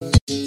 beautiful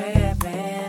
tripping.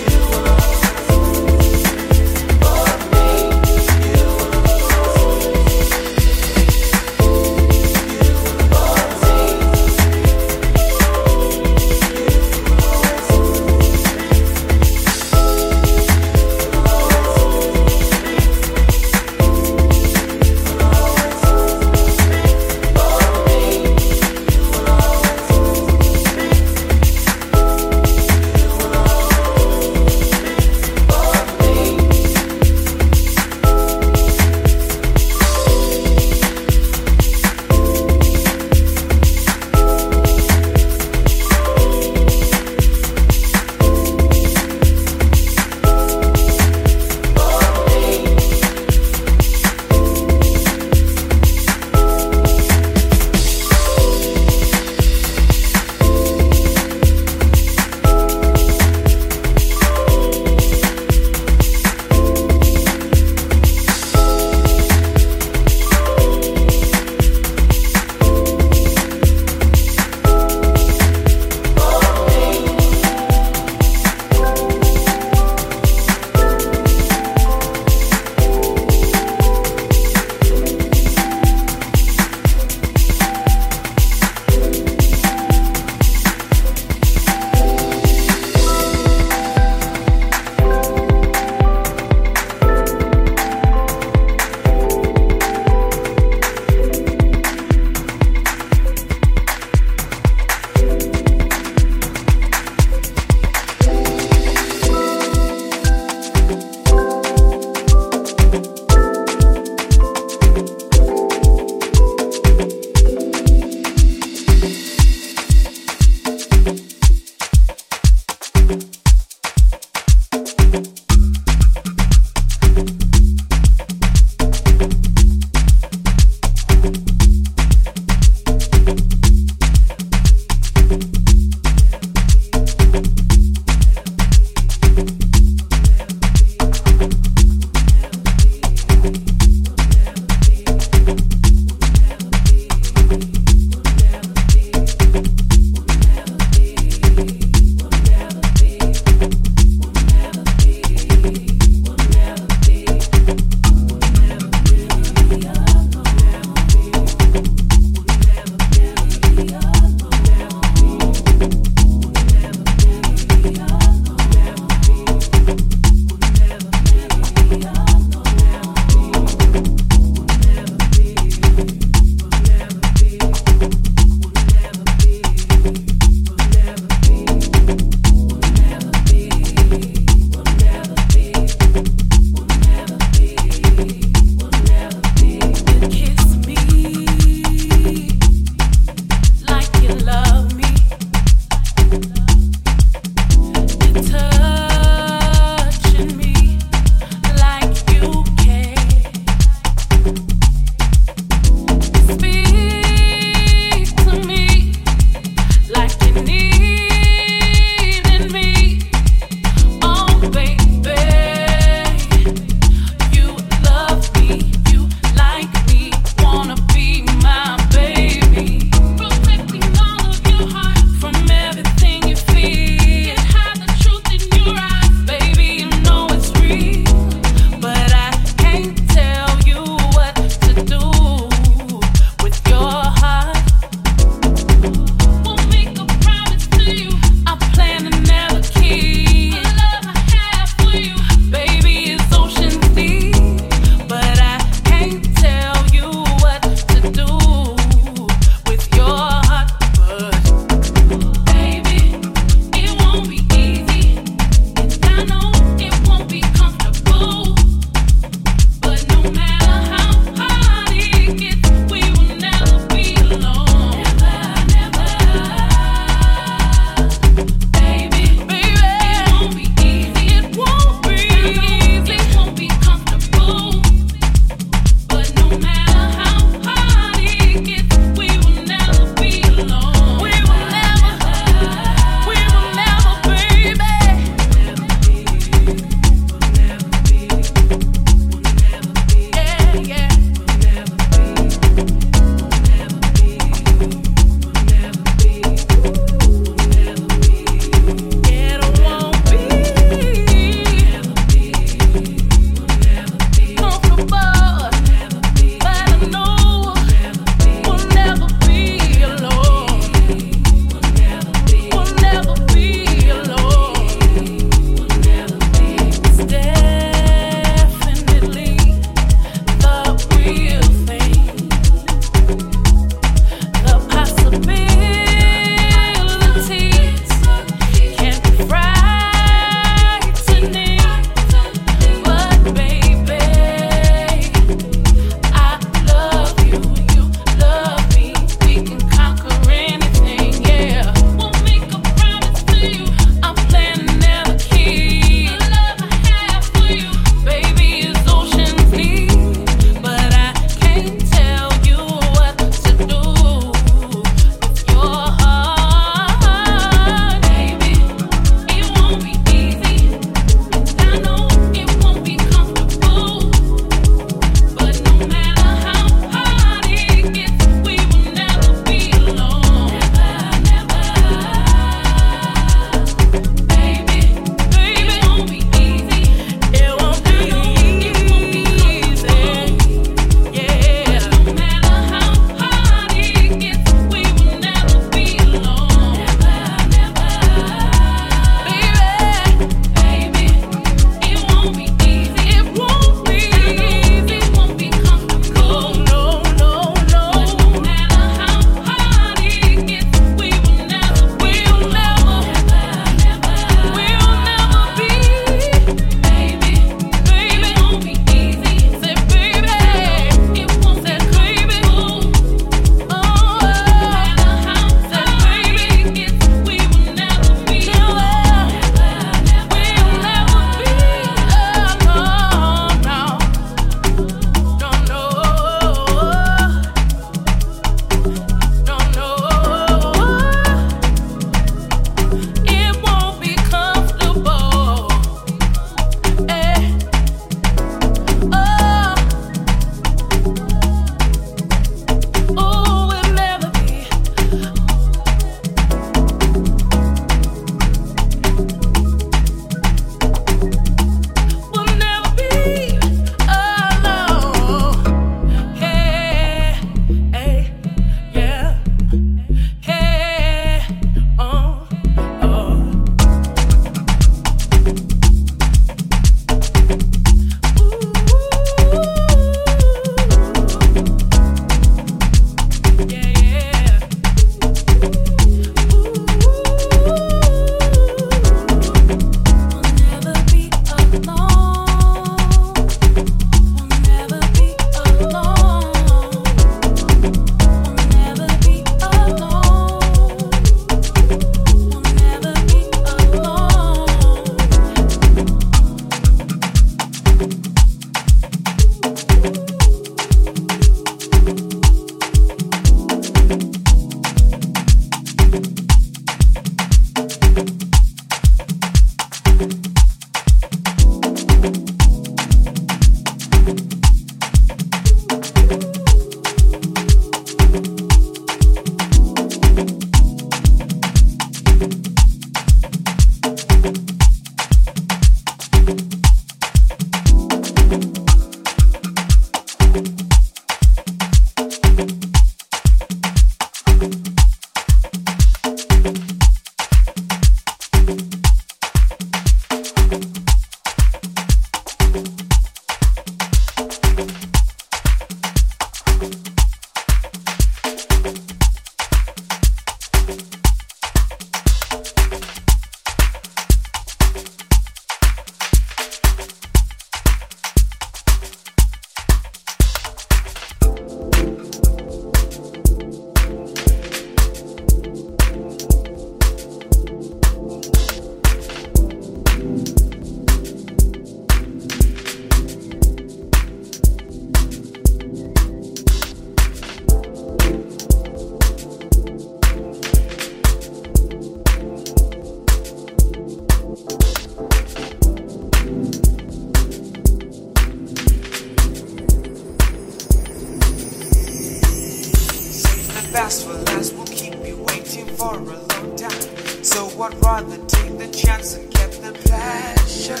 Rather take the chance and get the pleasure.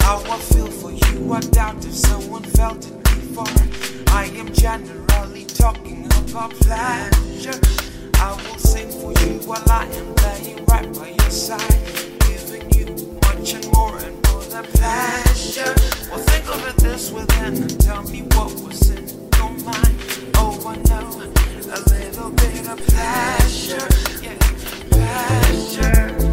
How I feel for you, I doubt if someone felt it before. I am generally talking about pleasure. I will sing for you while I am laying right by your side, giving you much and more and more than pleasure. Well, think of it this way then and tell me what was in your mind. Oh, I know a little bit of pleasure. Yeah, pleasure.